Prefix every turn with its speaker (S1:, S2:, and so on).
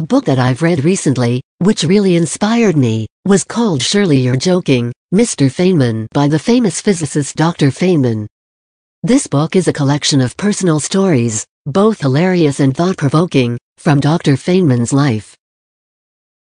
S1: A book that I've read recently, which really inspired me, was called Surely You're Joking, Mr. Feynman by the famous physicist Dr. Feynman. This book is a collection of personal stories, both hilarious and thought-provoking, from Dr. Feynman's life.